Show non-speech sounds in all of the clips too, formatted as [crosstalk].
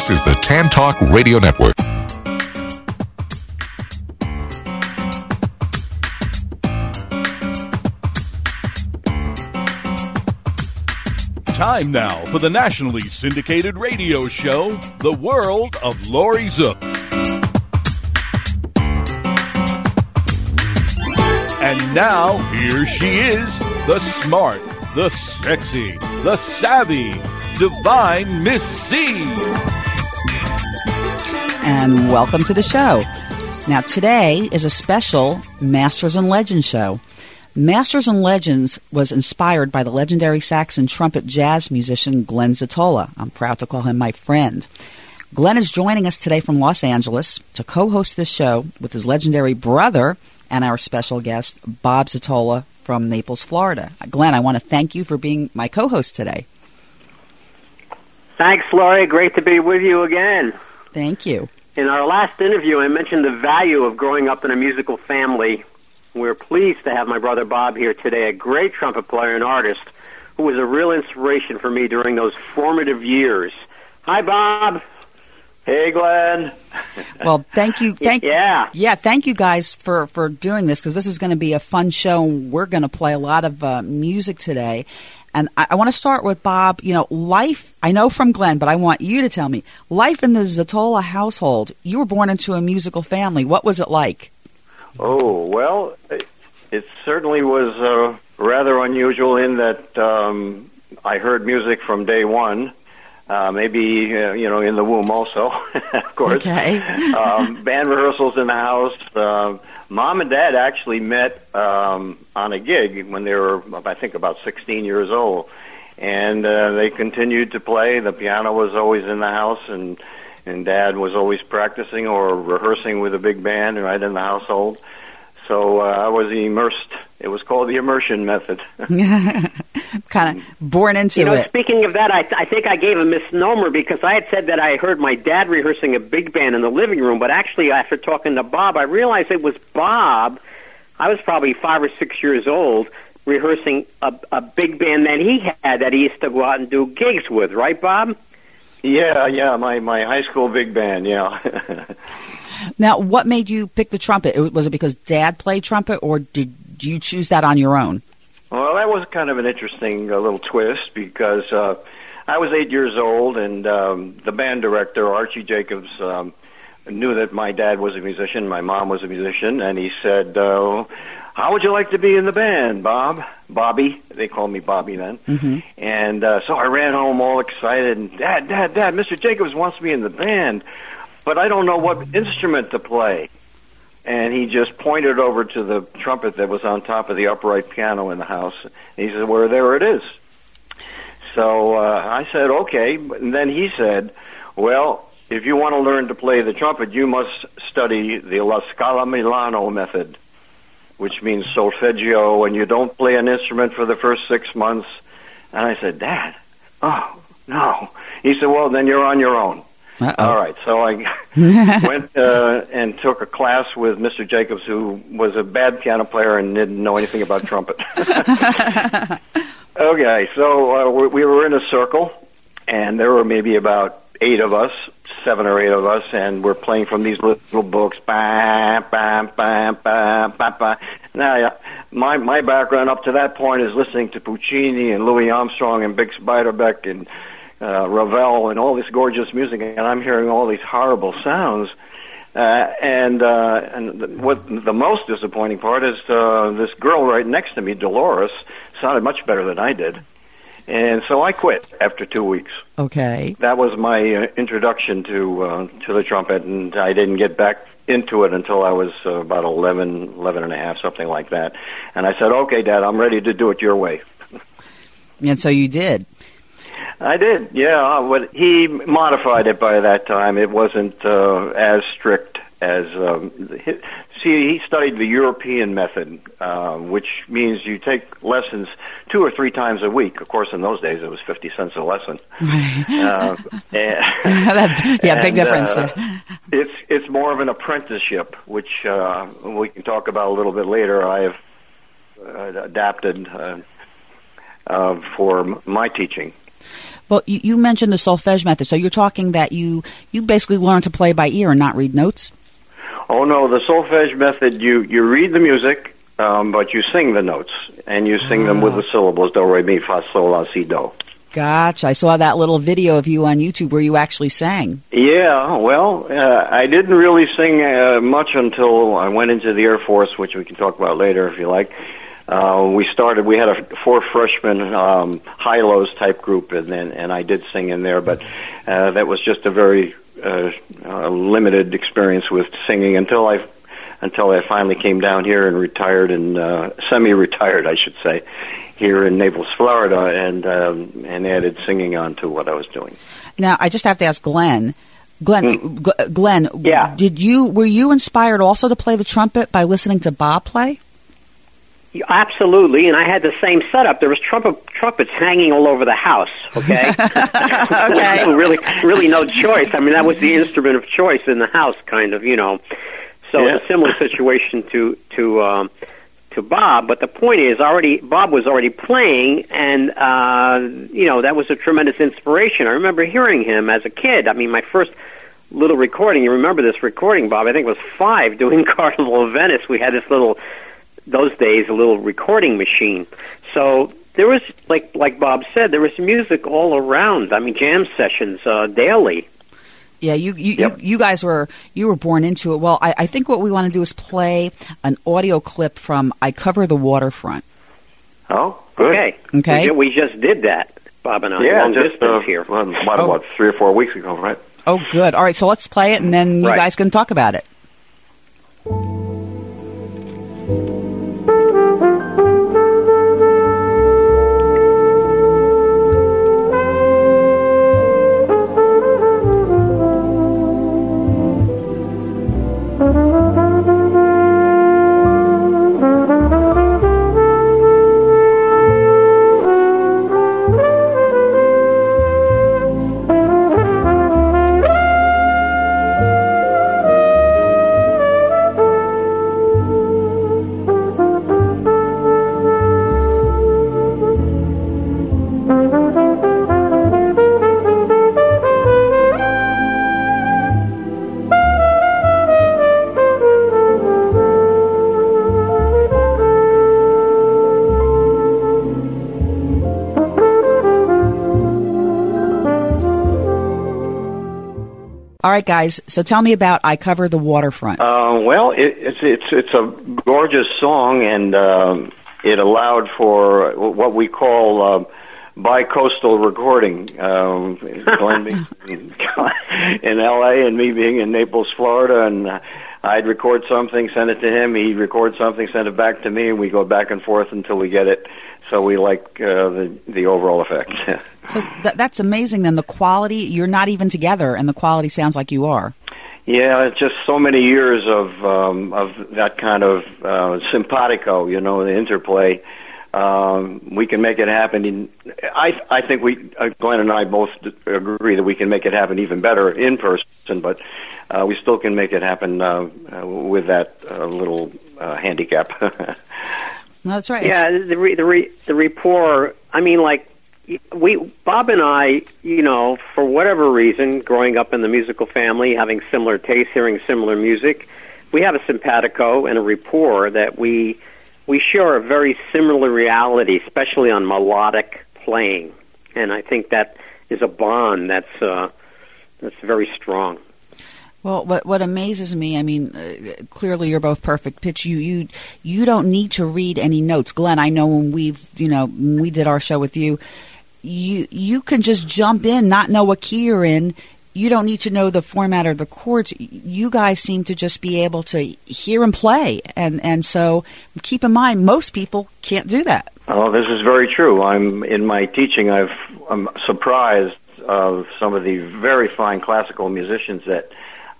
This is the Tan Talk Radio Network. Time now for the nationally syndicated radio show, The World of Laurie Zoock. And now, here she is, the smart, the sexy, the savvy, divine Miss C. and welcome to the show. Now, today is a special Masters and Legends show. Masters and Legends was inspired by the legendary saxon trumpet jazz musician Glenn Zottola. I'm proud to call him my friend. Glenn is joining us today from Los Angeles to co host this show with his legendary brother and our special guest, Bob Zottola from Naples, Florida. Glenn, I want to thank you for being my co host today. Thanks, Laurie. Great to be with you again. Thank you. In our last interview, I mentioned the value of growing up in a musical family. We're pleased to have my brother Bob here today, a great trumpet player and artist who was a real inspiration for me during those formative years. Hi, Bob. Hey, Glenn. [laughs] Well, thank you. Thank Yeah. Yeah, thank you guys for for doing this because this is going to be a fun show. We're going to play a lot of uh, music today, and I, I want to start with Bob. You know, life. I know from Glenn, but I want you to tell me life in the Zottola household. You were born into a musical family. What was it like? Oh, well, it, it certainly was uh, rather unusual in that um, I heard music from day one. Uh, maybe, uh, you know, in the womb also, [laughs] of course. Okay. [laughs] um, band rehearsals in the house. Uh, Mom and Dad actually met um, on a gig when they were, I think, about 16 years old. And uh, they continued to play. The piano was always in the house, and and Dad was always practicing or rehearsing with a big band right in the household. So uh, I was immersed. It was called the immersion method. [laughs] kind of born into You know, it. speaking of that, I, I think I gave a misnomer because I had said that I heard my dad rehearsing a big band in the living room, but actually, after talking to Bob, I realized it was Bob. I was probably five or six years old rehearsing a, a big band that he had that he used to go out and do gigs with, right, Bob? yeah, yeah, my my high school big band. Yeah. [laughs] Now, what made you pick the trumpet? Was it because Dad played trumpet, or did you choose that on your own? Well, that was kind of an interesting uh, little twist because uh, I was eight years old, and um, the band director Archie Jacobs um, knew that my dad was a musician, my mom was a musician, and he said, uh, "How would you like to be in the band, Bob?" Bobby, they called me Bobby then, mm-hmm. and uh, so I ran home all excited. And Dad, Dad, Dad, Mr. Jacobs wants me in the band, but I don't know what instrument to play and he just pointed over to the trumpet that was on top of the upright piano in the house. And he said, "Well, there it is." So uh, I said, "Okay." And then he said, "Well, if you want to learn to play the trumpet, you must study the La Scala Milano method, which means solfeggio, and you don't play an instrument for the first six months." And I said, "Dad, oh no." He said, "Well, then you're on your own." Uh-oh. All right, so I [laughs] went uh, and took a class with Mr. Jacobs, who was a bad piano player and didn't know anything about trumpet. [laughs] okay, so uh, we we were in a circle, and there were maybe about eight of us, seven or eight of us, and we're playing from these little books. Bam, bam, bam, bam, bam, bam. Now, yeah, my my background up to that point is listening to Puccini and Louis Armstrong and Bix Beiderbecke and uh, Ravel and all this gorgeous music, and I'm hearing all these horrible sounds. Uh, and uh, and the, what the most disappointing part is uh, this girl right next to me, Dolores, sounded much better than I did, and so I quit after two weeks. Okay. That was my uh, introduction to uh, to the trumpet, and I didn't get back into it until I was uh, about eleven, eleven and a half, something like that. And I said, "Okay, Dad, I'm ready to do it your way." And so you did. I did, yeah. But he modified it by that time. It wasn't uh, as strict as. Um, he, see, he studied the European method, uh, which means you take lessons two or three times a week. Of course, in those days, it was fifty cents a lesson. uh, and, [laughs] That- yeah, big and, difference. uh, it's it's more of an apprenticeship, which uh, we can talk about a little bit later. I have uh, adapted uh, uh, for my teaching. Well, you, you mentioned the solfege method, so you're talking that you you basically learn to play by ear and not read notes. Oh no, the solfege method. You you read the music, um, but you sing the notes, and you sing them with the syllables do re mi fa sol la si do. Gotcha. I saw that little video of you on YouTube where you actually sang. Yeah, well, uh, I didn't really sing uh, much until I went into the Air Force, which we can talk about later if you like. Uh, we started. We had a four freshman um, Hi-Lo's type group, and then and I did sing in there, but uh, that was just a very uh, uh, limited experience with singing until I until I finally came down here and retired and uh, semi-retired, I should say, here in Naples, Florida, and um, and added singing on to what I was doing. Now, I just have to ask Glenn. Glenn, G- Glenn, Yeah. did you were you inspired also to play the trumpet by listening to Bob play? Yeah, Absolutely, and I had the same setup. There was trumpet, trumpets hanging all over the house. Okay, [laughs] Okay. really, really no choice. I mean, that was the instrument of choice in the house, kind of, you know. So Yeah. it's a similar situation to to um, to Bob. But the point is, already Bob was already playing, and uh, you know that was a tremendous inspiration. I remember hearing him as a kid. I mean, my first little recording. You remember this recording, Bob? I think it was five doing [laughs] Carnival of Venice. We had this little those days a little recording machine. So there was like like Bob said, there was music all around. I mean, jam sessions uh, daily. Yeah, you you, Yep. you you guys were you were born into it. Well, I, I think what we want to do is play an audio clip from "I Cover the Waterfront." Oh, good. Okay, Okay. We, we just did that, Bob and I. Yeah, long just uh, here. well, about, Oh. about three or four weeks ago, right? Oh, good. All right, so let's play it, and then you Right. guys can talk about it. All right, guys. So tell me about "I Cover the Waterfront." Uh, well, it, it's it's it's a gorgeous song, and um, it allowed for what we call uh, bi-coastal recording. Um, Glenn being [laughs] in L.A. and me being in Naples, Florida, and uh, I'd record something, send it to him. He'd record something, send it back to me, and we go back and forth until we get it. So we like uh, the the overall effect. [laughs] so th- that's amazing. Then the quality. You're not even together, and the quality sounds like you are. Yeah, it's just so many years of um, of that kind of uh, simpatico, you know, the interplay. Um, we can make it happen. In, I I think we uh, Glenn and I both agree that we can make it happen even better in person, but uh, we still can make it happen uh, uh, with that uh, little uh, handicap. [laughs] No, that's right. Yeah, the re, the re, the rapport. I mean, like we Bob and I, you know, for whatever reason, growing up in the musical family, having similar tastes, hearing similar music, we have a simpatico and a rapport that we we share a very similar reality, especially on melodic playing, and I think that is a bond that's uh, that's very strong. Well, what what amazes me, I mean, uh, clearly you're both perfect pitch. You you you don't need to read any notes, Glenn. I know when we've you know when we did our show with you, you you can just jump in, not know what key you're in. You don't need to know the format or the chords. You guys seem to just be able to hear and play, and and so keep in mind most people can't do that. Oh, this is very true. I'm in my teaching. I've I'm surprised of some of the very fine classical musicians that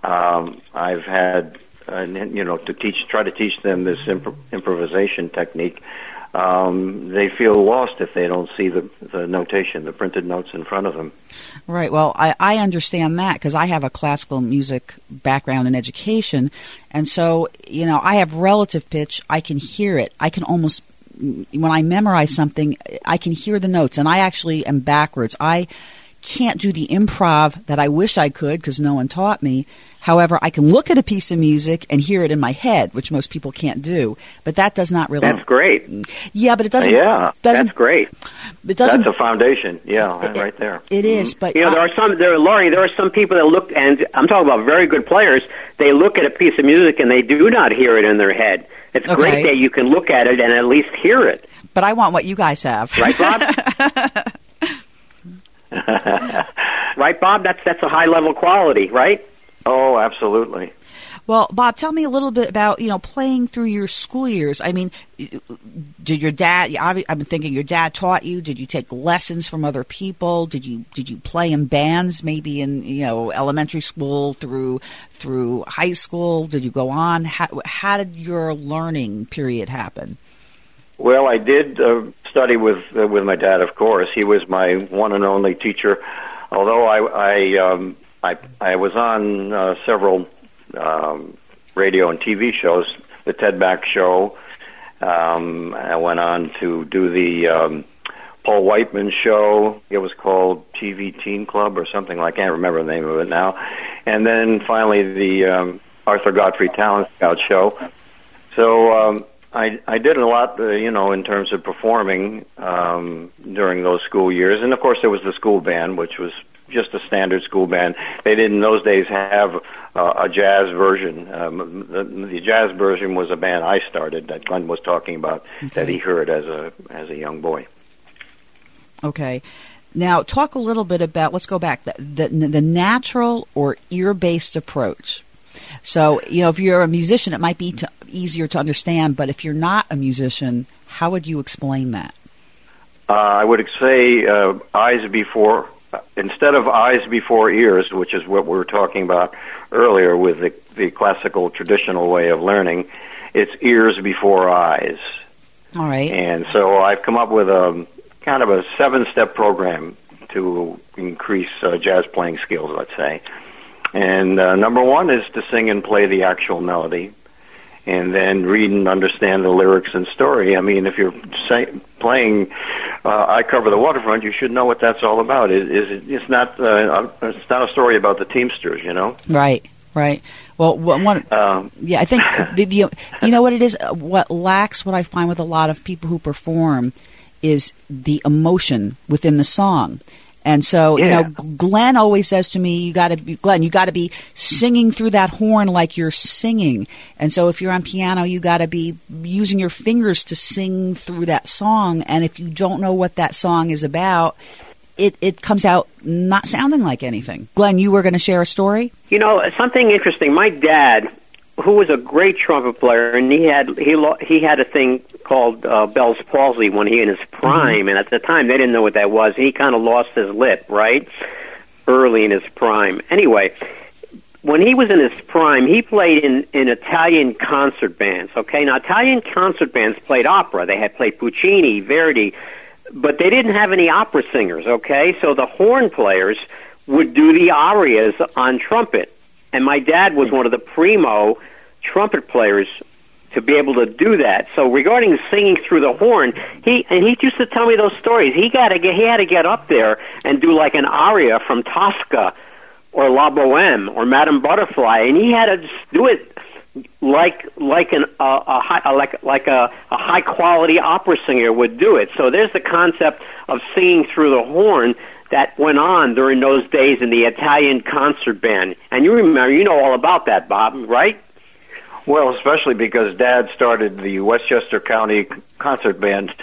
um, I've had, uh, you know, to teach, try to teach them this impro- improvisation technique. Um, they feel lost if they don't see the the notation, the printed notes in front of them. Right. Well, I, I understand that because I have a classical music background in education. And so, you know, I have relative pitch. I can hear it. I can almost when I memorize something, I can hear the notes, and I actually am backwards. I can't do the improv that I wish I could because no one taught me. However, I can look at a piece of music and hear it in my head, which most people can't do. But that does not really. That's great. Yeah, but it doesn't. Yeah, doesn't. That's great. It doesn't. That's a foundation. Yeah, right there. It is, mm-hmm. but You know, there are some, there, are, Laurie, there are some people that look, and I'm talking about very good players. They look at a piece of music and they do not hear it in their head. It's Okay. great that you can look at it and at least hear it, but I want what you guys have. right, Bob? [laughs] [laughs] right, Bob? That's that's a high level quality, right? Oh, absolutely. Well, Bob, tell me a little bit about you know playing through your school years. I mean, did your dad? I've been thinking your dad taught you. Did you take lessons from other people? Did you did you play in bands? Maybe in you know elementary school through through high school. Did you go on? How, how did your learning period happen? Well, I did uh, study with uh, with my dad. Of course, he was my one and only teacher. Although I I um, I, I was on uh, several um, radio and TV shows, the Ted Mack Show. Um, I went on to do the um, Paul Whiteman show. It was called TV Teen Club or something like. I can't remember the name of it now. And then finally the um, Arthur Godfrey Talent Scout show. So um, I I did a lot, uh, you know, in terms of performing um, during those school years, and of course there was the school band, which was just a standard school band. They didn't in those days have uh, a jazz version. Um, the, the jazz version was a band I started that Glenn was talking about that he heard as a as a young boy. Okay. Now, talk a little bit about. Let's go back. The the, the natural or ear based approach. So, you know, if you're a musician, it might be to, easier to understand. But if you're not a musician, how would you explain that? Uh, I would say uh, eyes before, instead of eyes before ears, which is what we were talking about earlier with the, the classical traditional way of learning, it's ears before eyes. All right. And so I've come up with a kind of a seven step program to increase uh, jazz playing skills, let's say. And uh, number one is to sing and play the actual melody, and then read and understand the lyrics and story. I mean, if you're say, playing uh, "I Cover the Waterfront," you should know what that's all about. It, is it's not uh, it's not a story about the Teamsters, you know. Right. Right. Well, one. one- Um, Yeah, I think [laughs] the, the you know what it is. What lacks, what I find with a lot of people who perform, is the emotion within the song. And so, you know, Glenn always says to me, "You got to be Glenn. You got to be singing through that horn like you're singing." And so, if you're on piano, you got to be using your fingers to sing through that song. And if you don't know what that song is about, it it comes out not sounding like anything. Glenn, you were going to share a story. You know, something interesting. My dad, who was a great trumpet player, and he had he lo- he had a thing called uh, Bell's palsy when he in his prime, and at the time they didn't know what that was. He kind of lost his lip, right, early in his prime. Anyway, when he was in his prime, he played in in Italian concert bands. Okay, now Italian concert bands played opera. They had played Puccini, Verdi, but they didn't have any opera singers. Okay, so the horn players would do the arias on trumpet, and my dad was one of the primo trumpet players to be able to do that. So regarding singing through the horn, he and he used to tell me those stories. He got to get he had to get up there and do like an aria from Tosca or La Boheme or Madame Butterfly, and he had to do it like like an uh, a high, like like a, a high quality opera singer would do it. So there's the concept of singing through the horn that went on during those days in the Italian concert band. And you remember, you know all about that, Bob, right? Well, especially because Dad started the Westchester County Concert Band,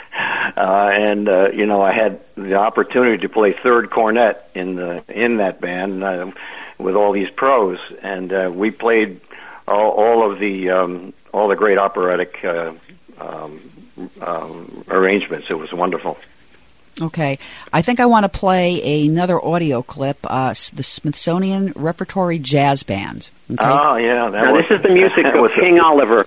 uh, and uh, you know I had the opportunity to play third cornet in the in that band uh, with all these pros, and uh, we played all, all of the um, all the great operatic uh, um, um, arrangements. It was wonderful. Okay. I think I want to play another audio clip, uh, the Smithsonian Repertory Jazz Band. Okay. Oh yeah, that Now was, this is the music of was King Oliver.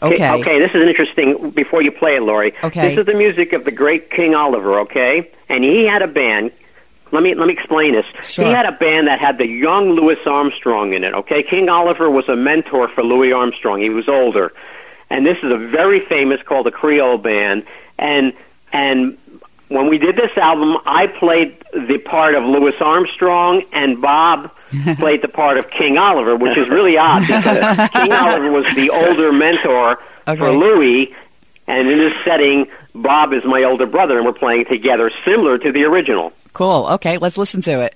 Okay. Okay, this is an interesting. Before you play it, Laurie. Okay. This is the music of the great King Oliver. Okay, and he had a band. Let me let me explain this. Sure. He had a band that had the young Louis Armstrong in it. Okay, King Oliver was a mentor for Louis Armstrong. He was older, and this is a very famous called the Creole Band, and and when we did this album, I played the part of Louis Armstrong, and Bob [laughs] played the part of King Oliver, which is really odd because [laughs] King Oliver was the older mentor Okay. for Louis, and in this setting, Bob is my older brother, and we're playing together, similar to the original. Cool. Okay, let's listen to it.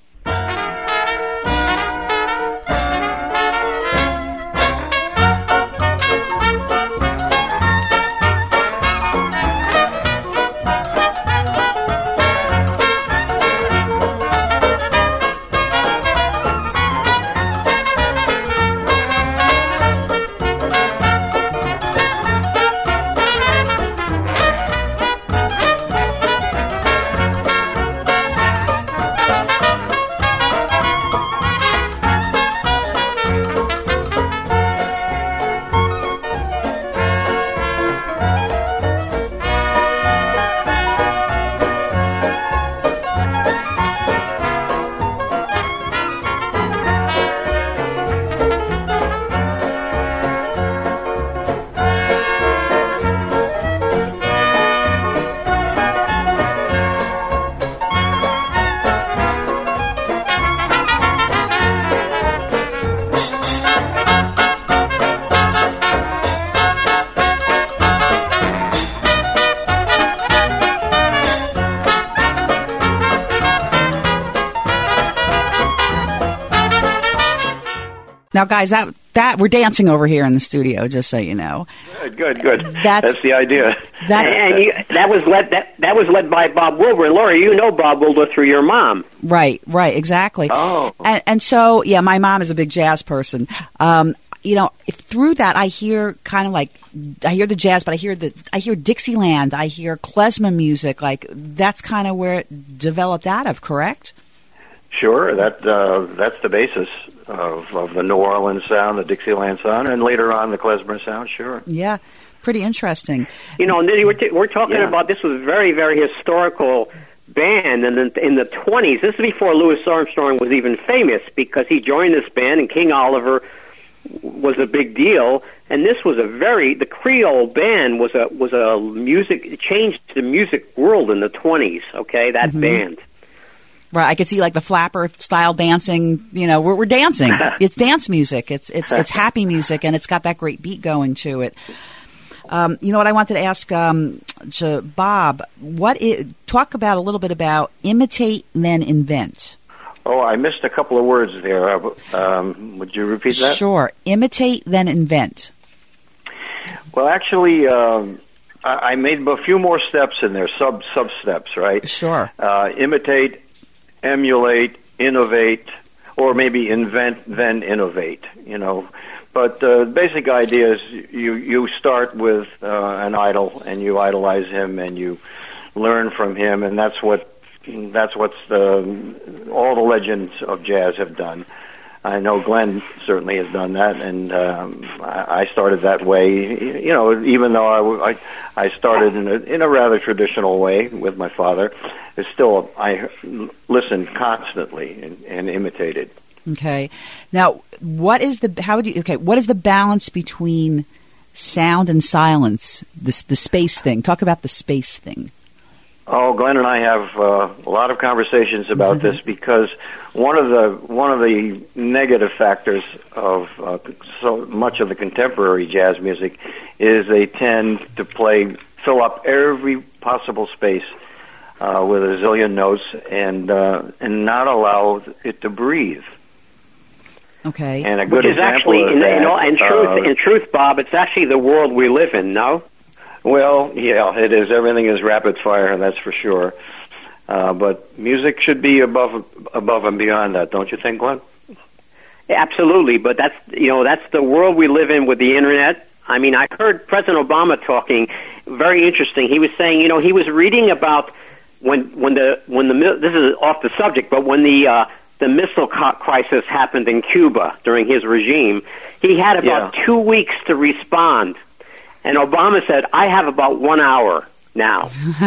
Now, guys, that that we're dancing over here in the studio, just so you know. Good, good, good. That's- the idea. That's and you, that was led that that was led by Bob Wilber. And Laura, you know Bob Wilber through your mom. Right, right, exactly. Oh. and, and so yeah, my mom is a big jazz person. Um, you know, through that, I hear kind of like I hear the jazz, but I hear the I hear Dixieland, I hear klezmer music. Like that's kind of where it developed out of. Correct? Sure, that uh, that's the basis of, of the New Orleans sound, the Dixieland sound, and later on the klezmer sound. Sure. Yeah, pretty interesting. You know, and then we're, t- we're talking Yeah. about this was a very, very historical band, and then in the twenties, this is before Louis Armstrong was even famous because he joined this band, and King Oliver was a big deal. And this was a very the Creole band was a was a music it changed the music world in the twenties. Okay, that mm-hmm. band. Right, I could see like the flapper style dancing. You know, we're, we're dancing. [laughs] it's dance music. It's it's it's [laughs] happy music, and it's got that great beat going to it. Um, you know what I wanted to ask um, to Bob? What i talk about a little bit about imitate then invent. Oh, I missed a couple of words there. Uh, Um, would you repeat that? Sure, imitate then invent. Well, actually, um, I, I made a few more steps in there, sub sub steps, right? Sure. Uh, imitate, emulate, innovate, or maybe invent, then innovate. You know, but the basic idea is you you start with uh, an idol and you idolize him and you learn from him, and that's what that's what's the all the legends of jazz have done. I know Glenn certainly has done that, and um, I started that way. You know, even though I I started in a, in a rather traditional way with my father, it's still I listened constantly and, and imitated. Okay. Now, what is the how would you okay? What is the balance between sound and silence? This the space thing. Talk about the space thing. Oh, Glenn and I have uh, a lot of conversations about this because one of the one of the negative factors of uh, so much of the contemporary jazz music is they tend to play fill up every possible space uh, with a zillion notes and uh, and not allow it to breathe. Okay. And a good Which is example actually, of in, that, in, all, in truth, uh, in truth, Bob, it's actually the world we live in. No, Well, yeah, it is. Everything is rapid fire, that's for sure. Uh, but music should be above above and beyond that, don't you think, Glenn? Absolutely, but that's you know that's the world we live in with the internet. I mean, I heard President Obama talking very interesting. He was saying, you know, he was reading about when when the when the this is off the subject, but when the uh, the missile crisis happened in Cuba during his regime, he had about Yeah. two weeks to respond, and Obama said, "I have about one hour." Now, [laughs] Oh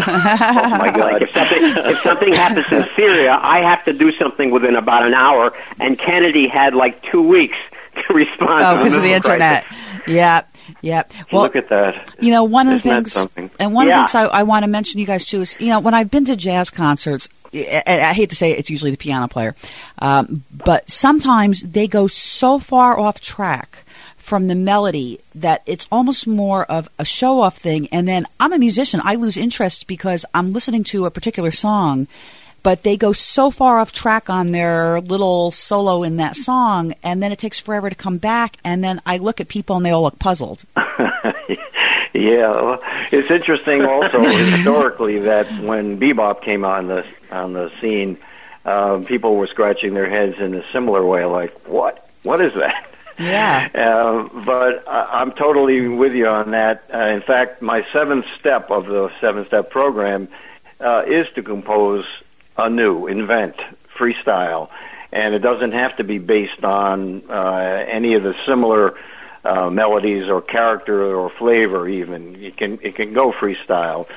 my like God! if something if something happens in Syria, I have to do something within about an hour. And Kennedy had like two weeks, [laughs] response. Oh, because of the internet. Yeah, yeah. Well, Look at that. You know, one of the things, and one Yeah. of the things I, I want to mention you guys too is, you know, when I've been to jazz concerts, and I hate to say it, it's usually the piano player, um, but sometimes they go so far off track from the melody that it's almost more of a show off thing. And then I'm a musician, I lose interest because I'm listening to a particular song. But they go so far off track on their little solo in that song, and then it takes forever to come back. And then I look at people and they all look puzzled. [laughs] Yeah, well, it's interesting also [laughs] historically that when bebop came on the on the scene, uh, people were scratching their heads in a similar way, like what? What is that? Yeah. [laughs] Uh, but I, I'm totally with you on that. Uh, in fact, my seventh step of the seven step program uh, is to compose anew, invent, freestyle, and it doesn't have to be based on uh, any of the similar uh, melodies or character or flavor. Even it can it can go freestyle,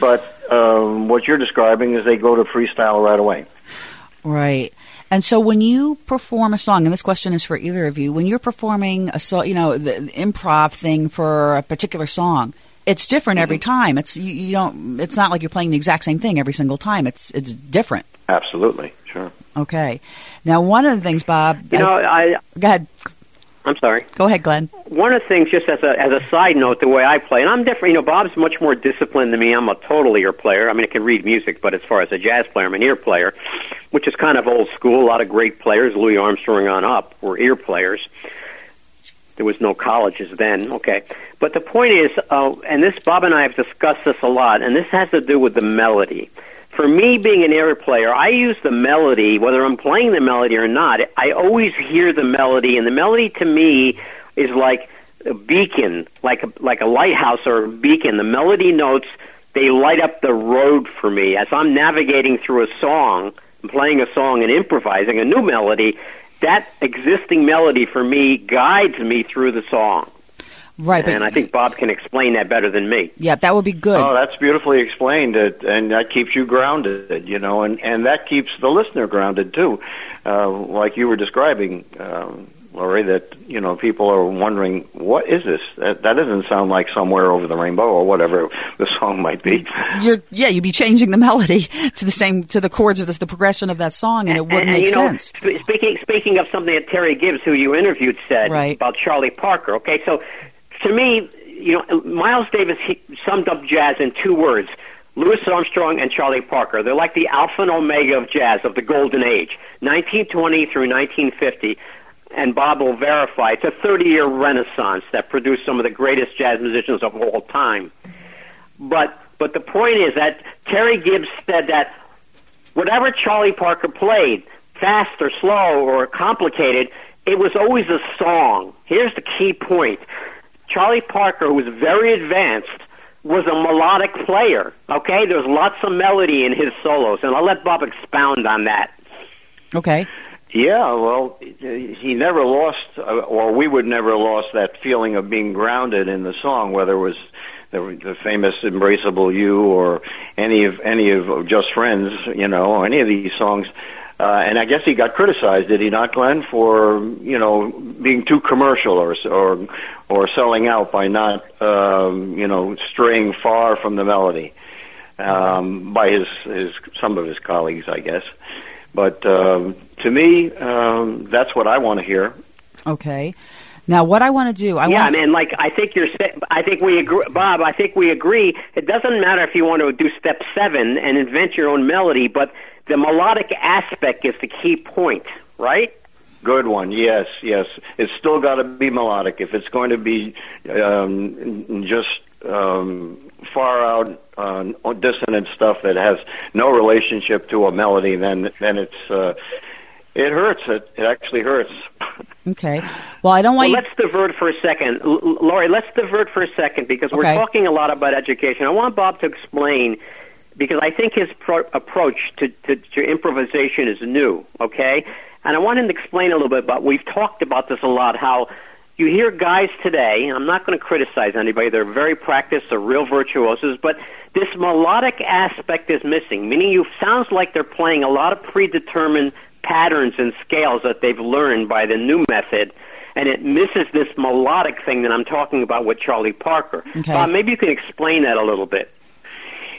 but um, what you're describing is they go to freestyle right away. Right. And so when you perform a song, and this question is for either of you, when you're performing a song, you know, the, the improv thing for a particular song, it's different every mm-hmm. time. It's you, you don't. It's not like you're playing the exact same thing every single time. It's it's different. Absolutely, sure. Okay. Now, one of the things, Bob. You know, I. go ahead. I'm sorry. Go ahead, Glenn. One of the things, just as a as a side note, the way I play, and I'm different. You know, Bob's much more disciplined than me. I'm a total ear player. I mean, I can read music, but as far as a jazz player, I'm an ear player, which is kind of old school. A lot of great players, Louis Armstrong on up, were ear players. There was no colleges then. Okay, but the point is, uh, and this Bob and I have discussed this a lot, and this has to do with the melody. For me, being an ear player, I use the melody, whether I'm playing the melody or not. I always hear the melody, and the melody to me is like a beacon, like a, like a lighthouse or a beacon. The melody notes they light up the road for me as I'm navigating through a song, playing a song and improvising a new melody. That existing melody for me guides me through the song, Right, but and I think Bob can explain that better than me. yeah, that would be good. Oh, that's beautifully explained, it, and that keeps you grounded, you know, and and that keeps the listener grounded too, uh, like you were describing, um, Laurie. That you know, people are wondering what is this? That, that doesn't sound like somewhere over the rainbow or whatever the song might be. You're, yeah, you'd be changing the [laughs] melody to the same to the chords of the, the progression of that song, and it wouldn't and, make you know, sense. sp- speaking speaking of something that Terry Gibbs, who you interviewed, said Right. about Charlie Parker. Okay, so to me, you know, Miles Davis he summed up jazz in two words: Louis Armstrong and Charlie Parker. They're like the alpha and omega of jazz, of the golden age, 1920 through 1950. And Bob will verify it's a 30-year renaissance that produced some of the greatest jazz musicians of all time. But but the point is that Terry Gibbs said that whatever Charlie Parker played, fast or slow or complicated, it was always a song. Here's the key point. Charlie Parker, who was very advanced, was a melodic player. Okay? There's lots of melody in his solos, and I'll let Bob expound on that. Okay. Yeah, well, he never lost, uh, or we would never lost that feeling of being grounded in the song, whether it was the, the famous "Embraceable You" or any of any of Just Friends, you know, or any of these songs. Uh, and I guess he got criticized, did he not, Glenn, for you know being too commercial or or or selling out by not um, you know straying far from the melody um, by his his some of his colleagues, I guess. But um, to me, um, that's what I want to hear. Okay. Now, what I want to do, I yeah, want. man. Like I think you're. sa- I think we agree, Bob. I think we agree. It doesn't matter if you want to do step seven and invent your own melody, but the melodic aspect is the key point, right? Good one. Yes, yes. It's still got to be melodic. If it's going to be um, just um, far out uh, dissonant stuff that has no relationship to a melody, then then it's uh, it hurts. It, it actually hurts. [laughs] Okay. Well, I don't want Well, you. let's divert for a second, L- L- Laurie. Let's divert for a second because we're talking a lot about education. I want Bob to explain because I think his pro- approach to, to, to improvisation is new. Okay, and I want him to explain a little bit about. We've talked about this a lot. How you hear guys today. I'm not going to criticize anybody. They're very practiced. They're real virtuosos, but this melodic aspect is missing. Meaning, you sounds like they're playing a lot of predetermined patterns and scales that they've learned by the new method and it misses this melodic thing that I'm talking about with Charlie Parker. Okay. Bob, maybe you can explain that a little bit.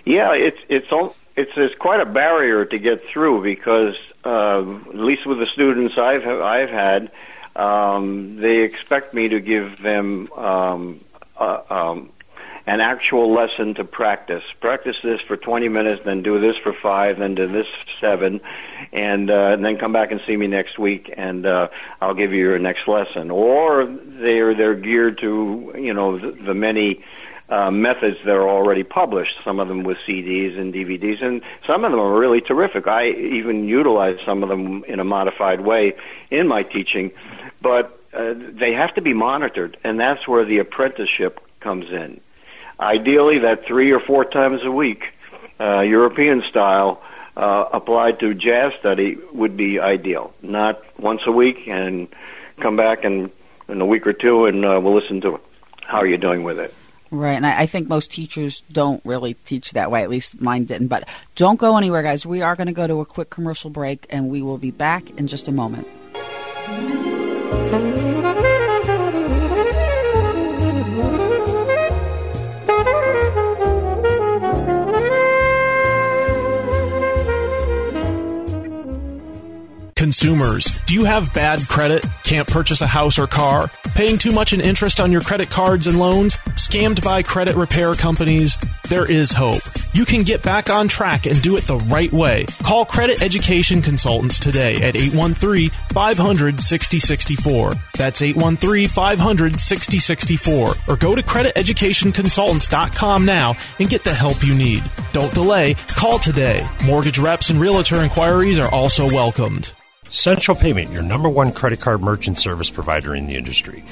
Yeah, it's it's all it's there's quite a barrier to get through because uh, at least with the students I've I've had, um, they expect me to give them um, uh, um, an actual lesson to practice. Practice this for 20 minutes, then do this for five, then do this seven, and, uh, and then come back and see me next week, and uh, I'll give you your next lesson. Or they're they're geared to you know the, the many. Uh, methods that are already published, some of them with CDs and DVDs, and some of them are really terrific. I even utilize some of them in a modified way in my teaching, but uh, they have to be monitored, and that's where the apprenticeship comes in. Ideally, that three or four times a week, uh, European style, uh, applied to jazz study would be ideal. Not once a week and come back and in a week or two and uh, we'll listen to it. How are you doing with it? Right, and I, I think most teachers don't really teach that way. At least mine didn't. But don't go anywhere, guys. We are going to go to a quick commercial break, and we will be back in just a moment. Consumers, do you have bad credit? Can't purchase a house or car? Paying too much in interest on your credit cards and loans? Scammed by credit repair companies? There is hope. You can get back on track and do it the right way. Call Credit Education Consultants today at 813 500 6064. That's 813 500 6064. Or go to crediteducationconsultants.com now and get the help you need. Don't delay. Call today. Mortgage reps and realtor inquiries are also welcomed. Central Payment, your number one credit card merchant service provider in the industry.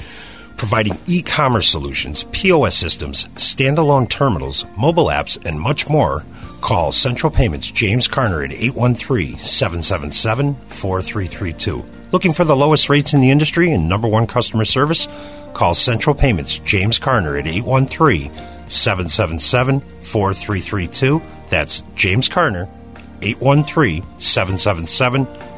Providing e commerce solutions, POS systems, standalone terminals, mobile apps, and much more. Call Central Payments James Carner at 813 777 4332. Looking for the lowest rates in the industry and number one customer service? Call Central Payments James Carner at 813 777 4332. That's James Carner, 813 777 4332.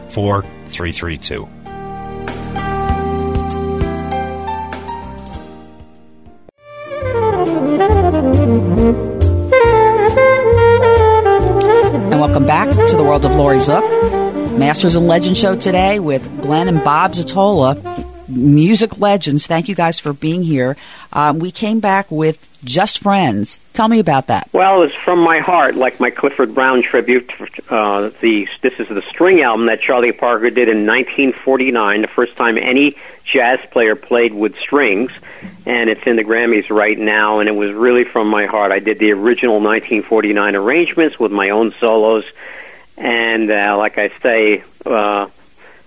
And welcome back to the world of Laurie Zoock. Masters and Legends show today with Glenn and Bob Zottola, music legends. Thank you guys for being here. Um, we came back with Just Friends. Tell me about that. Well, it's from my heart, like my Clifford Brown tribute. Uh, the this is the string album that Charlie Parker did in 1949, the first time any jazz player played with strings, and it's in the Grammys right now. And it was really from my heart. I did the original 1949 arrangements with my own solos, and uh, like I say. Uh,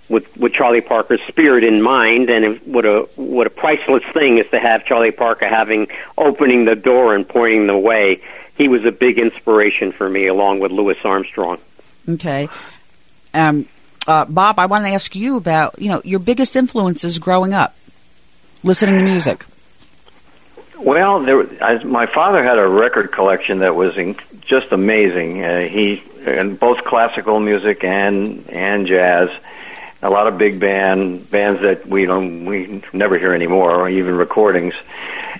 with with Charlie Parker's spirit in mind, and it, what a what a priceless thing is to have Charlie Parker having opening the door and pointing the way. He was a big inspiration for me, along with Louis Armstrong. Okay. Um, uh, Bob, I want to ask you about you know your biggest influences growing up, listening to music. Well, there, I, my father had a record collection that was in, just amazing. Uh, he and both classical music and and jazz. A lot of big band bands that we don't we never hear anymore, or even recordings.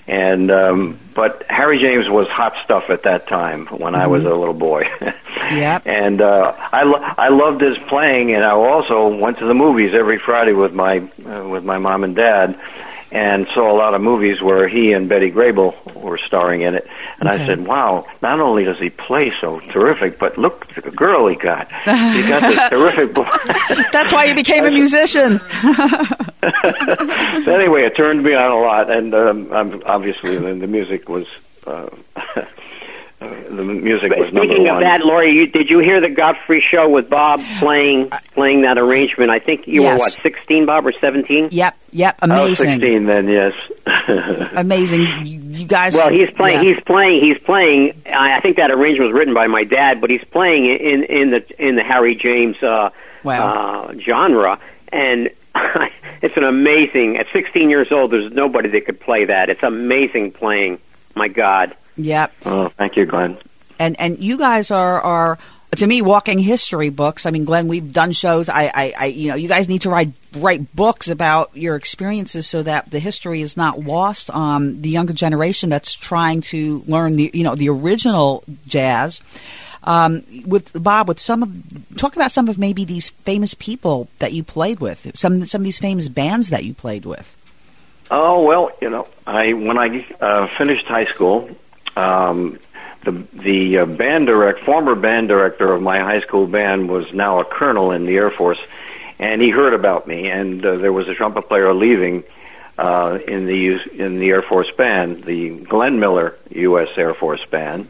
And um, but Harry James was hot stuff at that time when I was a little boy. [laughs] Yep. And uh, I lo- I loved his playing, and I also went to the movies every Friday with my uh, with my mom and dad, and saw a lot of movies where he and Betty Grable were starring in it. And Okay. I said, "Wow! Not only does he play so terrific, but look at the girl he got. He got this [laughs] terrific." boy. That's why he became a [laughs] musician. so [laughs] anyway, it turned me on a lot, and um, um, obviously the, the music was. Uh, the music was number Speaking one. of that, Laurie, you, did you hear the Godfrey show with Bob playing playing that arrangement? I think you Yes. were what, sixteen, Bob, or seventeen? Yep, yep, I was amazing, 16 then, yes. [laughs] amazing. You, you guys. Well, he's playing. yeah. He's playing. He's playing. I I think that arrangement was written by my dad, but he's playing in in the in the Harry James uh, Wow. uh, genre, and [laughs] it's an amazing. At 16 years old, there's nobody that could play that. It's amazing playing. My God. Yep. oh, thank you, Glenn. and and you guys are are to me, walking history books. I mean, Glenn, we've done shows. I, I, I, you know, you guys need to write write books about your experiences so that the history is not lost on the younger generation that's trying to learn the, you know, the original jazz. Um, with Bob, with some of talk about some of maybe these famous people that you played with, some some of these famous bands that you played with. Oh well, you know, I when I uh, finished high school, um, the the uh, band direct former band director of my high school band was now a colonel in the Air Force, and he heard about me, and uh, there was a trumpet player leaving uh, in the in the Air Force band, the Glenn Miller U.S. Air Force band.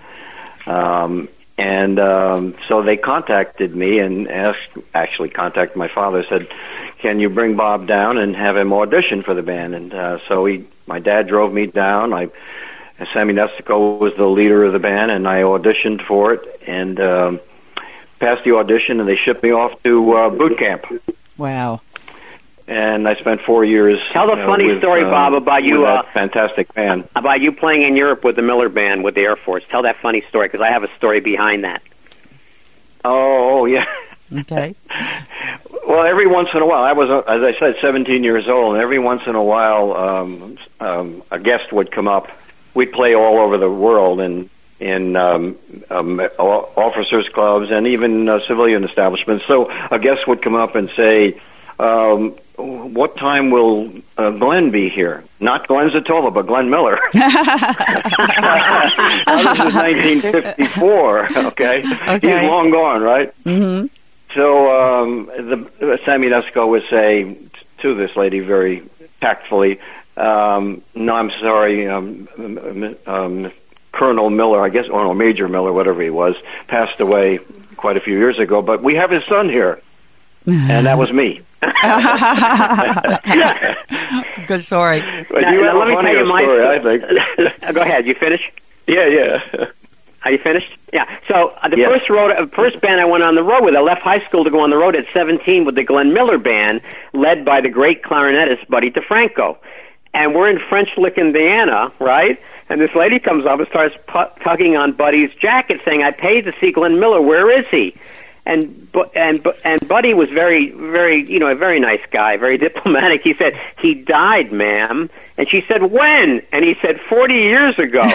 Um, and um, so they contacted me and asked, actually contacted my father, said, "Can you bring Bob down and have him audition for the band?" And uh, so he, my dad drove me down. I and Sammy Nestico was the leader of the band, and I auditioned for it and um, passed the audition, and they shipped me off to uh, boot camp. Wow! And I spent four years. Tell the uh, funny with, story, uh, Bob, about you. with Uh, fantastic band. about you playing in Europe with the Miller Band with the Air Force. Tell that funny story because I have a story behind that. Oh, oh yeah. Okay. [laughs] Well, every once in a while, I was, uh, as I said, 17 years old, and every once in a while, um, um, a guest would come up. We'd play all over the world in in um, um, officers' clubs and even uh, civilian establishments. So a guest would come up and say, um, "What time will uh, Glenn be here?" Not Glenn Zottola, but Glenn Miller. [laughs] this is 1954. Okay, Okay. he's long gone, right? Mm-hmm. So um, the Sammy Nestico would say to this lady very tactfully, um, "No, I'm sorry, um, um, um, Colonel Miller, I guess, or no, Major Miller, whatever he was, passed away quite a few years ago. But we have his son here, and that was me." [laughs] Good story. But Now- you now have let a me tell you my story, I think. [laughs] Go ahead. You finished? yeah, yeah. Are you finished? Yeah. So uh, the Yes. first road, uh, first band I went on the road with, I left high school to go on the road at 17 with the Glenn Miller Band, led by the great clarinetist Buddy DeFranco. And we're in French Lick, Indiana, right? And this lady comes up and starts pu- tugging on Buddy's jacket, saying, "I paid to see Glenn Miller. Where is he?" And Bu- and Bu- and Buddy was very very you know a very nice guy, very [laughs] diplomatic. He said he died, ma'am, and she said when, and he said forty years ago. [laughs] [laughs]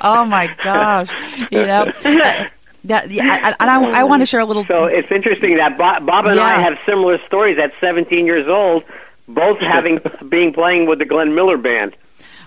Oh my gosh! You know. That, yeah, I- I- and I, I want to share a little. So it's interesting that Bob, Bob and I have similar stories at 17 years old, both [laughs] having being playing with the Glenn Miller Band.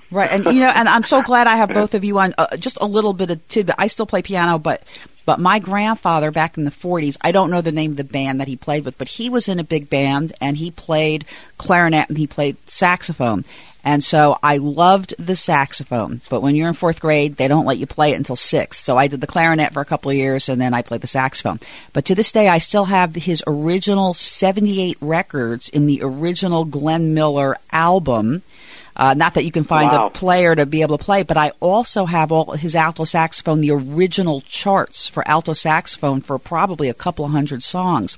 Right, and you know, and I'm so glad I have both of you on. Uh, just a little bit of tidbit. I still play piano, but but my grandfather back in the 40s, I don't know the name of the band that he played with, but he was in a big band and he played clarinet and he played saxophone. And so I loved the saxophone, but when you're in fourth grade, they don't let you play it until sixth. So I did the clarinet for a couple of years and then I played the saxophone. But to this day, I still have his original 78 records in the original Glenn Miller album. Uh, not that you can find Wow. a player to be able to play, but I also have all his alto saxophone, the original charts for alto saxophone for probably a couple of hundred songs.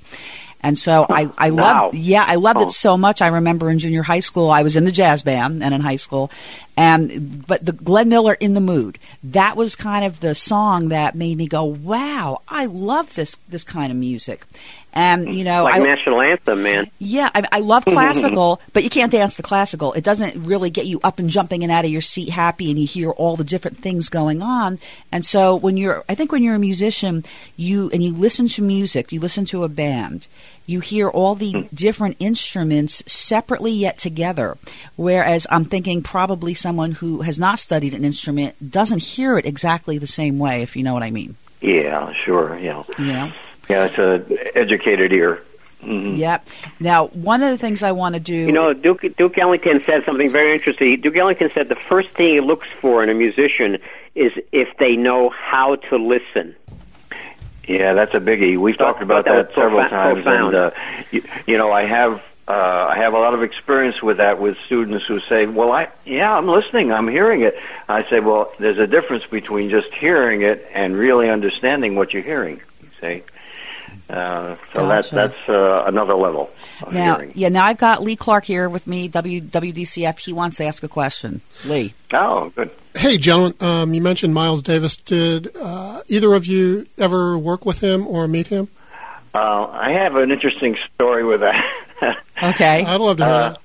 And so [laughs] I, I Wow. loved, yeah, I loved Oh. it so much. I remember in junior high school, I was in the jazz band and in high school, and but the Glenn Miller in the mood, that was kind of the song that made me go, wow, I love this this kind of music. And you know, Like I, national anthem, man. yeah, I, I love classical, [laughs] but you can't dance the classical. It doesn't really get you up and jumping and out of your seat happy, and you hear all the different things going on. And so, when you're, I think when you're a musician, you and you listen to music, you listen to a band, you hear all the different instruments separately yet together. Whereas I'm thinking probably someone who has not studied an instrument doesn't hear it exactly the same way, if you know what I mean. Yeah, sure. Yeah, You know. yeah. It's an educated ear. Mhm. Yep. Now, one of the things I want to do. You know, Duke, Duke Ellington said something very interesting. Duke Ellington said the first thing he looks for in a musician is if they know how to listen. Yeah, that's a biggie. We've talked about that that, several times, profound. and uh, you, you know, I have uh, I have a lot of experience with that with students who say, "Well, I yeah, I'm listening, I'm hearing it." I say, "Well, there's a difference between just hearing it and really understanding what you're hearing." You see, uh, so Gotcha. that that's uh, another level of Now, hearing. yeah, now I've got Lee Clark here with me, w, WDCF. He wants to ask a question. Lee. Oh, good. hey, gentlemen, um, you mentioned Miles Davis. Did uh, either of you ever work with him or meet him? Uh, I have an interesting story with that. [laughs] Okay. I'd love to hear Uh, that.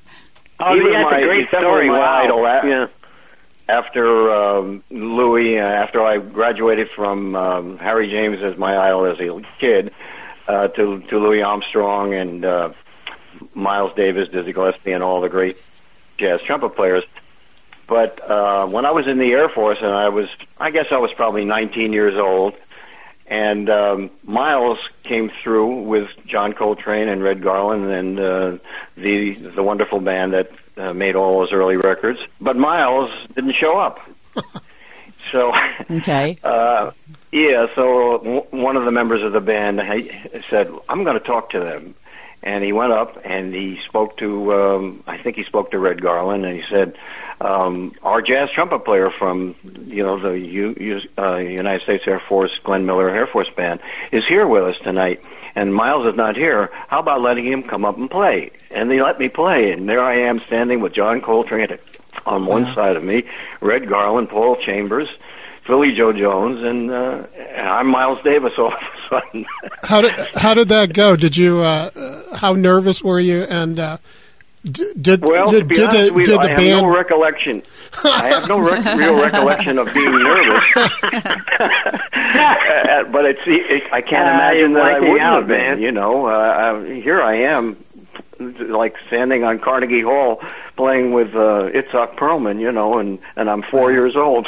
Oh, He yeah, was that's my- a great he's story. my Wow. idol. Uh, Yeah. after um, Louis, uh, after I graduated from um, Harry James as my idol as a kid, uh, to to Louis Armstrong and uh, Miles Davis, Dizzy Gillespie, and all the great jazz trumpet players. But uh, when I was in the Air Force, and I was, I guess I was probably 19 years old, and um, Miles came through with John Coltrane and Red Garland and uh, the the wonderful band that uh, made all those early records. But Miles didn't show up. [laughs] so Okay. uh, yeah, so w- one of the members of the band said, "I'm going to talk to them," and he went up and he spoke to, um, I think he spoke to Red Garland, and he said, um, "Our jazz trumpet player from, you know, the U, U, uh, United States Air Force Glenn Miller Air Force Band is here with us tonight." And Miles is not here. How about letting him come up and play? And they let me play, and there I am standing with John Coltrane on one side of me, Red Garland, Paul Chambers, Philly Joe Jones, and uh, I'm Miles Davis [laughs] all of a sudden. How did how did that go? Did you uh, uh, how nervous were you? And uh, did well, did, to be did honest the with did you, the I have band? no recollection. [laughs] I have no rec- real recollection of being nervous. [laughs] But it's, it, I can't Uh, imagine that I wouldn't have been. man. You know, uh, uh, here I am, like standing on Carnegie Hall playing with uh, Itzhak Perlman. You know, and and I'm four years old.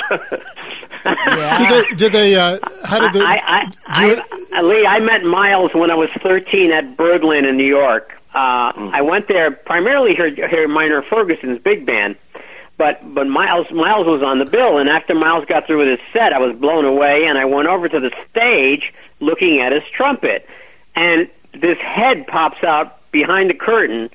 Yeah. [laughs] Did they? Did they uh, how did they? I, I, do you- I, Lee, I met Miles when I was 13 at Birdland in New York. Uh, I went there primarily to hear, hear Maynard Ferguson's big band, but but Miles Miles was on the bill, and after Miles got through with his set, I was blown away, and I went over to the stage looking at his trumpet, and this head pops out behind the curtain,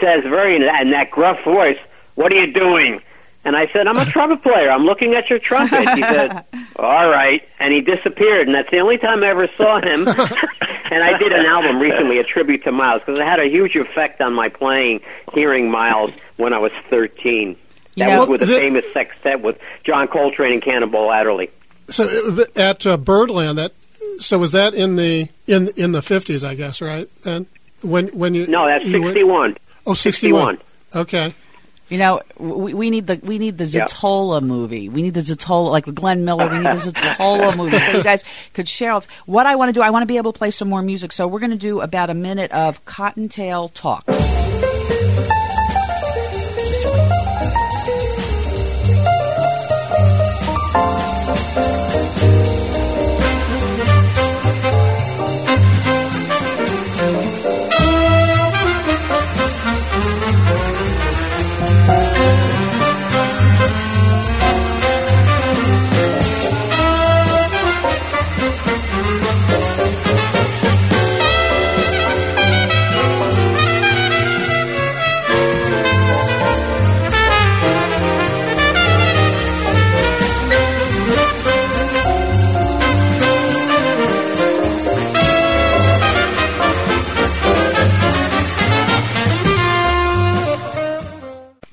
says very in that, in that gruff voice, "What are you doing?" And I said, I'm a trumpet player. I'm looking at your trumpet. He said, [laughs] All right. And he disappeared. And that's the only time I ever saw him. [laughs] and I did an album recently, a tribute to Miles, because it had a huge effect on my playing, hearing Miles when I was 13. That know- was with a The- famous sextet with John Coltrane and Cannonball Adderley. So uh, at uh, Birdland, that so was that in the in in the fifties, I guess, right? Then when when you No, that's you were- 61. oh, 61. 61. Okay. You know, we, we need the we need the Yeah. Zottola movie. We need the Zottola, like the Glenn Miller. We need the Zottola [laughs] movie. So you guys could share. What I want to do, I want to be able to play some more music. So we're going to do about a minute of Cottontail talk.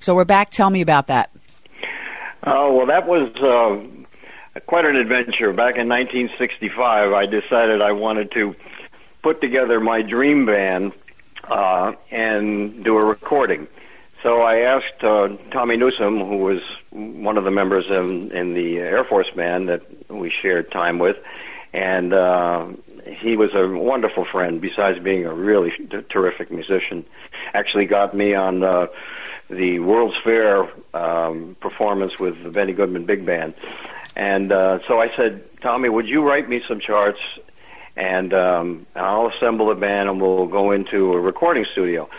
So we're back. Tell me about that. Oh well, that was uh, quite an adventure. Back in 1965, I decided I wanted to put together my dream band uh, and do a recording. So I asked uh, Tommy Newsom, who was one of the members in, in the Air Force band that we shared time with, and uh, he was a wonderful friend. Besides being a really t- terrific musician, actually got me on. Uh, the World's Fair um, performance with the Benny Goodman Big Band. And uh, so I said, Tommy, would you write me some charts and um, I'll assemble a band and we'll go into a recording studio.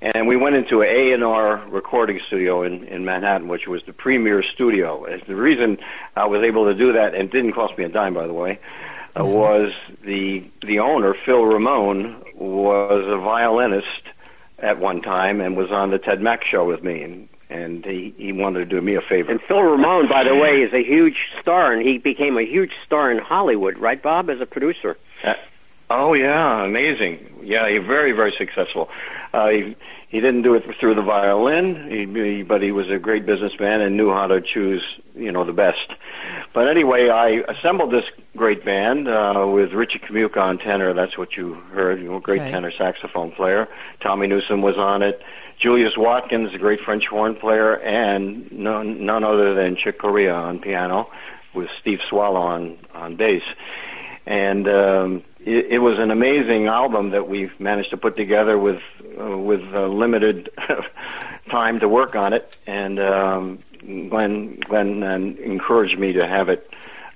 And we went into a A&R recording studio in, in Manhattan, which was the premier studio. And the reason I was able to do that, and it didn't cost me a dime, by the way, uh, was the the owner, Phil Ramone, was a violinist at one time and was on the Ted Mack show with me, and and he he wanted to do me a favor. And Phil Ramone, by the way, is a huge star, and he became a huge star in Hollywood, right, Bob, as a producer? Uh, oh yeah, amazing. Yeah, you're very very successful. Uh, he, he didn't do it through the violin, he, but he was a great businessman and knew how to choose, you know, the best. But anyway, I assembled this great band uh, with Richie Kamuca on tenor. That's what you heard. You know, great Okay. tenor saxophone player. Tommy Newsom was on it. Julius Watkins, a great French horn player, and none, none other than Chick Corea on piano, with Steve Swallow on on bass. And um, it, it was an amazing album that we've managed to put together with uh, with uh, limited [laughs] time to work on it. And um, Glenn Glenn uh, encouraged me to have it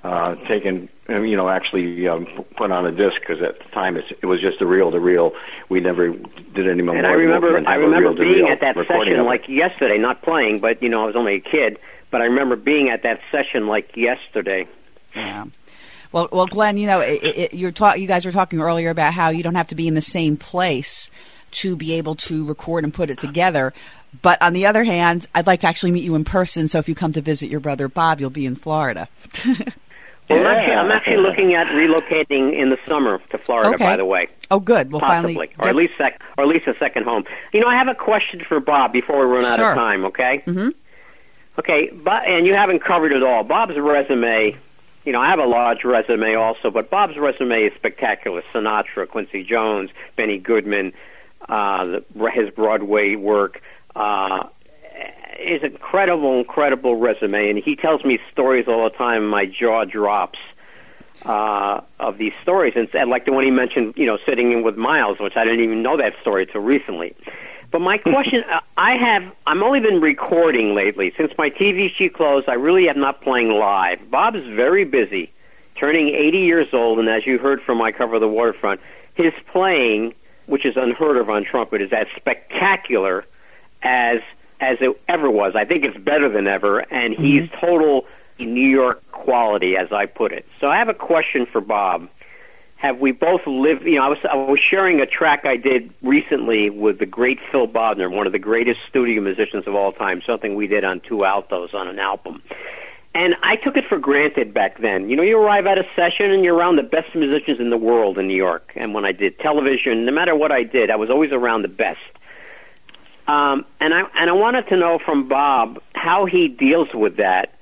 uh, taken, uh, you know, actually um, put on a disc because at the time it's, it was just a reel to reel. We never did any more. And I remember, I remember being at that session of it. like yesterday, not playing, but you know, I was only a kid. But I remember being at that session like yesterday. Yeah. Well, well, Glenn, you know, it, it, you're talk, you guys were talking earlier about how you don't have to be in the same place to be able to record and put it together. But on the other hand, I'd like to actually meet you in person. So if you come to visit your brother Bob, you'll be in Florida. [laughs] Well, I'm actually, I'm actually looking at relocating in the summer to Florida. Okay. By the way, oh, good. We'll possibly, finally, or at least sec- or at least a second home. You know, I have a question for Bob before we run out Sure. of time. Okay. Mhm. Okay, but and you haven't covered it all. Bob's resume. You know, I have a large resume also, but Bob's resume is spectacular. Sinatra, Quincy Jones, Benny Goodman, uh, the, his Broadway work. Uh, is incredible, incredible resume, and he tells me stories all the time. My jaw drops uh, of these stories, and, like the one he mentioned, you know, sitting in with Miles, which I didn't even know that story till recently. But my question, [laughs] uh, I have, I'm only been recording lately since my TV show closed. I really am not playing live. Bob is very busy, turning 80 years old, and as you heard from my cover of the waterfront, his playing, which is unheard of on trumpet, is as spectacular as as it ever was. I think it's better than ever, and he's total New York quality, as I put it. So I have a question for Bob. Have we both lived? You know, I was I was sharing a track I did recently with the great Phil Bodner, one of the greatest studio musicians of all time. Something we did on two altos on an album. And I took it for granted back then. You know, you arrive at a session and you're around the best musicians in the world in New York. And when I did television, no matter what I did, I was always around the best. Um, and I and I wanted to know from Bob how he deals with that,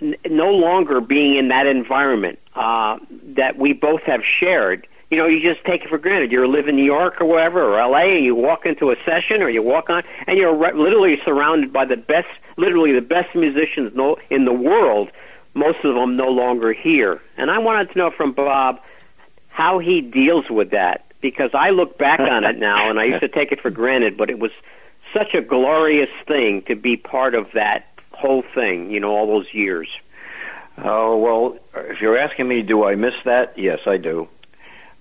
n- no longer being in that environment uh, that we both have shared. You know, you just take it for granted. You live in New York or wherever, or L.A., and you walk into a session, or you walk on, and you're re- literally surrounded by the best, literally the best musicians no, in the world. Most of them no longer here. And I wanted to know from Bob how he deals with that because I look back on it now, and I used to take it for granted, but it was such a glorious thing to be part of that whole thing. You know, all those years. Oh well, if you're asking me, do I miss that? Yes, I do.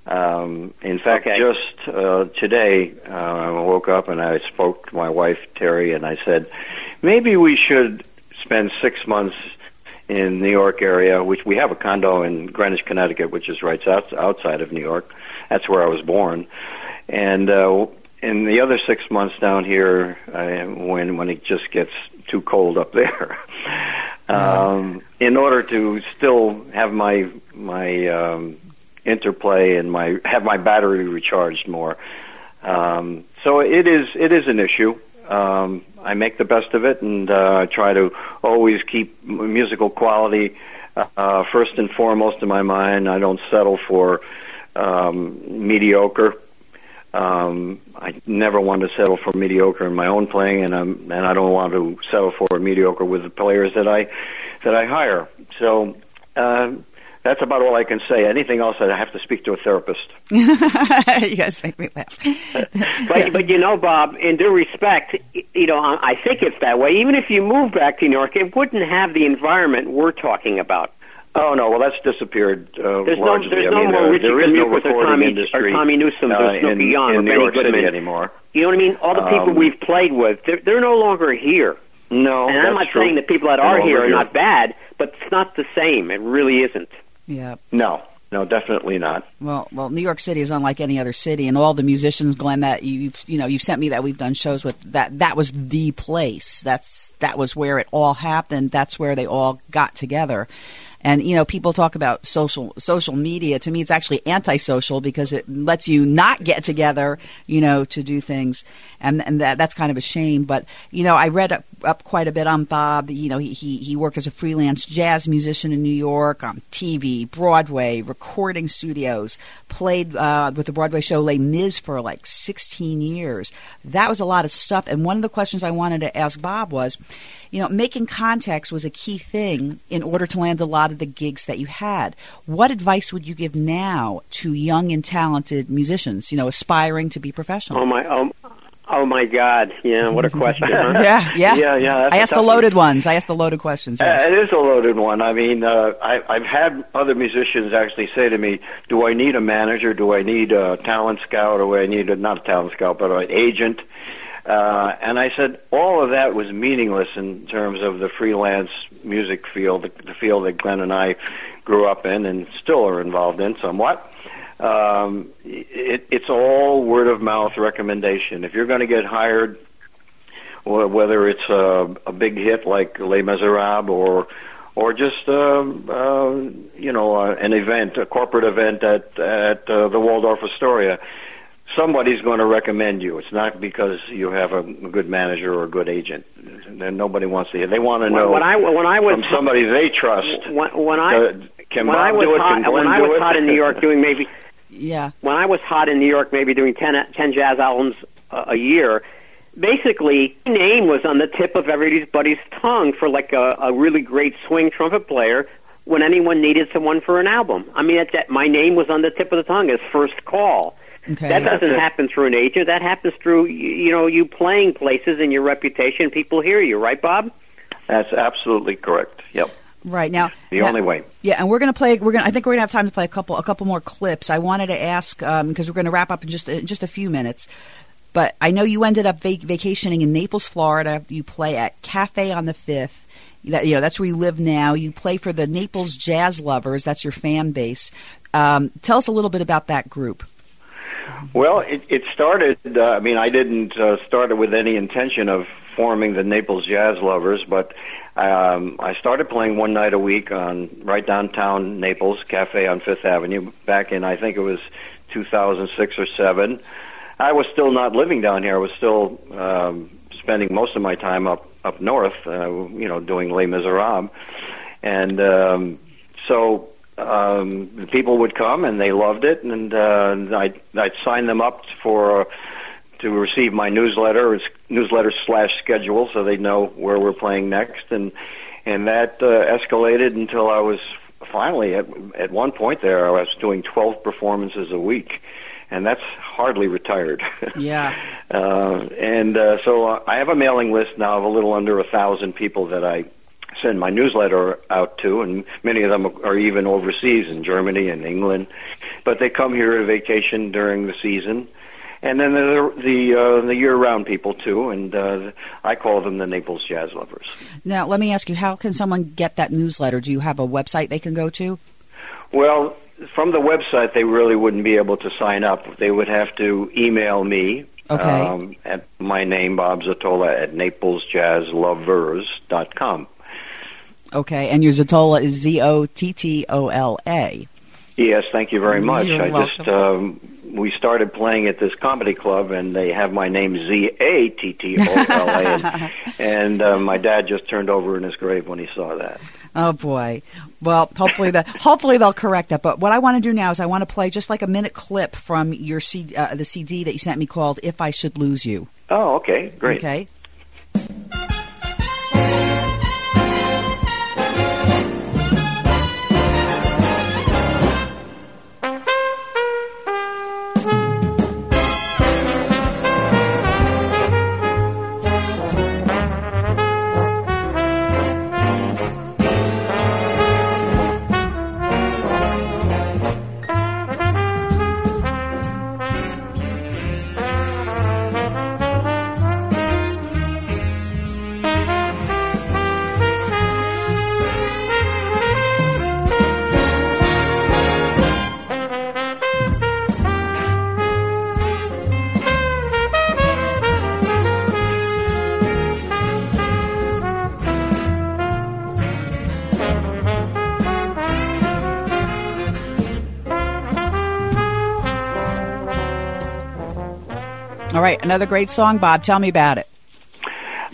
Um, in fact, Okay. just uh, today, uh, I woke up and I spoke to my wife Terry, and I said, maybe we should spend six months in New York area, which we have a condo in Greenwich, Connecticut, which is right out, outside of New York. That's where I was born, and uh, in the other six months down here, uh, when when it just gets too cold up there. [laughs] Um, in order to still have my my um, interplay and my have my battery recharged more. Um, so it is it is an issue. Um, I make the best of it and uh, try to always keep musical quality uh, first and foremost in my mind. I don't settle for um, mediocre. Um, I never want to settle for mediocre in my own playing, and I'm, and I don't want to settle for mediocre with the players that I that I hire. So uh, that's about all I can say. Anything else, I have to speak to a therapist. [laughs] you guys make me laugh. [laughs] But but you know, Bob, in due respect, you know, I I think it's that way. Even if you move back to New York, it wouldn't have the environment we're talking about. Oh no, well that's disappeared. Uh, There's no largely. there's I no mean, more there, Richie there is no recording Tommy industry or Tommy Newsom uh, or Snooky in, Young in or New York Goodman. City anymore. You know what I mean? All the people Um, we've played with, they're, they're no longer here. No, and I'm not true. saying the people that They're are here longer are not bad, but it's not the same. It really isn't. Yeah. No, no, definitely not. Well, well, New York City is unlike any other city, and all the musicians, Glenn, that you've you know you've sent me that we've done shows with that that was the place. That's that was where it all happened. That's where they all got together, And you know, people talk about social social media. To me, it's actually antisocial because it lets you not get together, you know, to do things, and and that that's kind of a shame. But you know, I read up, up quite a bit on Bob. You know, he, he he worked as a freelance jazz musician in New York, on TV, Broadway, recording studios. Played uh, with the Broadway show Les Mis for like 16 years. That was a lot of stuff. And one of the questions I wanted to ask Bob was, you know, making contacts was a key thing in order to land a lot of the gigs that you had. What advice would you give now to young and talented musicians, you know, aspiring to be professional? Oh my, oh, oh my God! Yeah, what a question. Huh? [laughs] yeah, yeah, Yeah, yeah, I asked the loaded ones. I asked the loaded questions. Uh, it is a loaded one. I mean, uh, I, I've had other musicians actually say to me, "Do I need a manager? Do I need a talent scout? Or do I need a, not a talent scout, but an agent?" Uh, and I said all of that was meaningless in terms of the freelance music field, the, the field that Glenn and I grew up in and still are involved in somewhat. Um, it, it's all word of mouth recommendation. If you're going to get hired whether it's a, a big hit like Les Miserables or or just um, uh, you know uh, an event, a corporate event at at uh, the Waldorf Astoria. Somebody's going to recommend you. It's not because you have a, a good manager or a good agent. Then nobody wants to hear. They want to know when I when I was from somebody they trust. when, when I Uh, can when Bob I was do it? hot, Can when I was it? hot in New York doing maybe [laughs] Yeah. when I was hot in New York, maybe doing 10, 10 jazz albums a, a year, basically, my name was on the tip of everybody's tongue for like a, a really great swing trumpet player when anyone needed someone for an album. I mean, that's that my name was on the tip of the tongue as first call. Okay. That doesn't happen through an agent. That happens through you know you playing places and your reputation. People hear you, right, Bob? That's absolutely correct. Yep, Right now, the now- only way. Yeah, and we're going to play. We're going. to I think we're going to have time to play a couple. A couple more clips. I wanted to ask because we're going to wrap up in just in just a few minutes. But I know you ended up vac- vacationing in Naples, Florida. You play at Cafe on the Fifth. That you know that's where you live now. You play for the Naples Jazz Lovers. That's your fan base. Um, tell us a little bit about that group. Well, it, it started. Uh, I mean, I didn't uh, start it with any intention of forming the Naples Jazz Lovers, but um, I started playing one night a week on right downtown Naples Cafe on Fifth Avenue back in I think it was 2006 or seven. I was still not living down here. I was still um, spending most of my time up up north, uh, you know, doing Les Miserables, and um, so um, the people would come and they loved it, and uh, I'd, I'd sign them up for uh, to receive my newsletter, it's newsletter slash schedule, so they know where we're playing next, and and that uh, escalated until I was finally at at one point there I was doing twelve performances a week, and that's hardly retired. [laughs] Yeah. Uh, and uh, so uh, I have a mailing list now of a little under a thousand people that I send my newsletter out to, and many of them are even overseas in Germany and England. But they come here to vacation during the season, and then are the uh, the year-round people too, and uh, I call them the Naples Jazz Lovers. Now, let me ask you: How can someone get that newsletter? Do you have a website they can go to? Well, from the website, they really wouldn't be able to sign up. They would have to email me Okay. um, at my name, Bob Zottola, at naplesjazzlovers.com. Okay, and your Zottola is Z O T T O L A. Yes, thank you very much. You're I just um, we started playing at this comedy club, and they have my name Z A T T O L A, [laughs] and uh, my dad just turned over in his grave when he saw that. Oh boy. Well, hopefully the hopefully they'll correct that. But what I want to do now is I want to play just like a minute clip from your C, uh, the CD that you sent me called "If I Should Lose You." Oh, okay, great. Okay. Another great song, Bob. Tell me about it.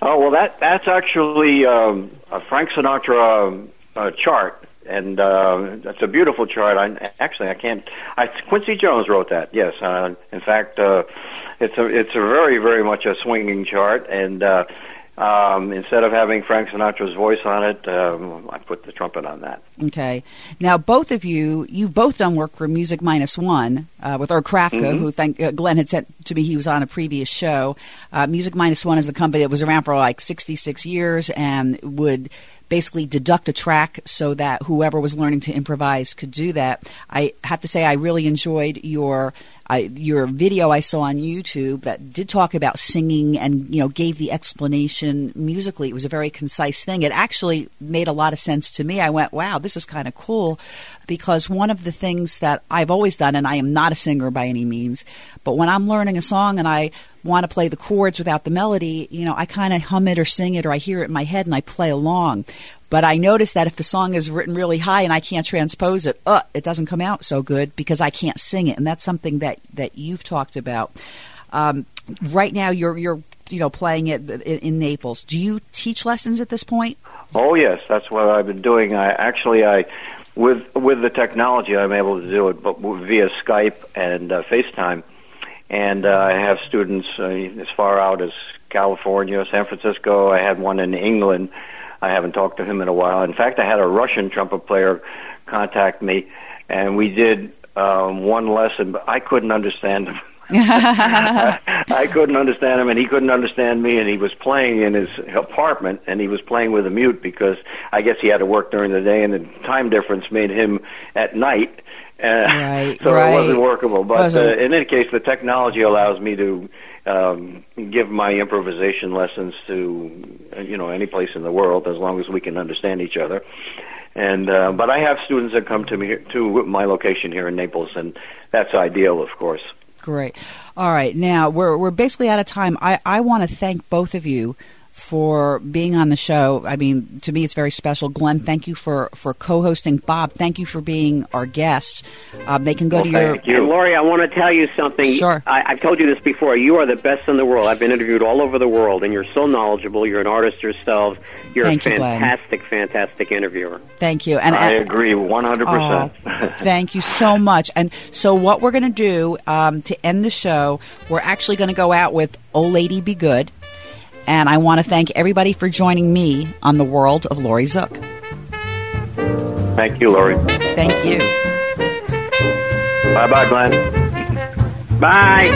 Oh well, that that's actually um, a Frank Sinatra uh, chart, and uh, that's a beautiful chart. I actually I can't. I Quincy Jones wrote that. Yes, uh, in fact, uh, it's a it's a very very much a swinging chart, and uh, um, instead of having Frank Sinatra's voice on it, um, I put the trumpet on that. Okay. Now, both of you, you've both done work for Music Minus One uh, with Art Krafka, Mhm. who thank, uh, Glenn had sent to me. He was on a previous show. Uh, Music Minus One is the company that was around for like 66 years and would basically deduct a track so that whoever was learning to improvise could do that. I have to say, I really enjoyed your I, your video I saw on YouTube that did talk about singing and you know gave the explanation musically. It was a very concise thing. It actually made a lot of sense to me. I went, "Wow, this is kind of cool," because one of the things that I've always done, and I am not a singer by any means, but when I'm learning a song and I want to play the chords without the melody, you know, I kind of hum it or sing it or I hear it in my head and I play along. But I notice that if the song is written really high and I can't transpose it, uh, it doesn't come out so good because I can't sing it, and that's something that that you've talked about. Um, right now, you're you're you know playing it in, Naples. Do you teach lessons at this point? Oh yes, that's what I've been doing. I actually I with with the technology I'm able to do it, but via Skype and uh, FaceTime, and uh, I have students uh, as far out as California, San Francisco. I had one in England. I haven't talked to him in a while. In fact, I had a Russian trumpet player contact me, and we did um, one lesson, but I couldn't understand him. [laughs] [laughs] I couldn't understand him, and he couldn't understand me. And he was playing in his apartment, and he was playing with a mute because I guess he had to work during the day, and the time difference made him at night. Uh, Right, [laughs] so right. it wasn't workable. But uh, Wasn't- in any case, the technology allows me to um, give my improvisation lessons to uh, you know any place in the world as long as we can understand each other. And uh, but I have students that come to me to my location here in Naples, and that's ideal, of course. Great. All right. Now we're we're basically out of time. I I want to thank both of you for being on the show. I mean, to me, it's very special. Glenn, thank you for for co-hosting. Bob, thank you for being our guest. Um, they can go Well, to your. thank you. And Laurie, I want to tell you something. Sure. I, I've told you this before. You are the best in the world. I've been interviewed all over the world, and you're so knowledgeable. You're an artist yourself. You're Thank a you, Glenn. fantastic, fantastic interviewer. Thank you. And I and- agree, 100%. thank you so much. And so, what we're going to do um, to end the show, we're actually going to go out with "Oh Lady Be Good," and I want to thank everybody for joining me on the world of Laurie Zoock. Thank you, Laurie. Thank you. Bye, bye, Glenn. Bye.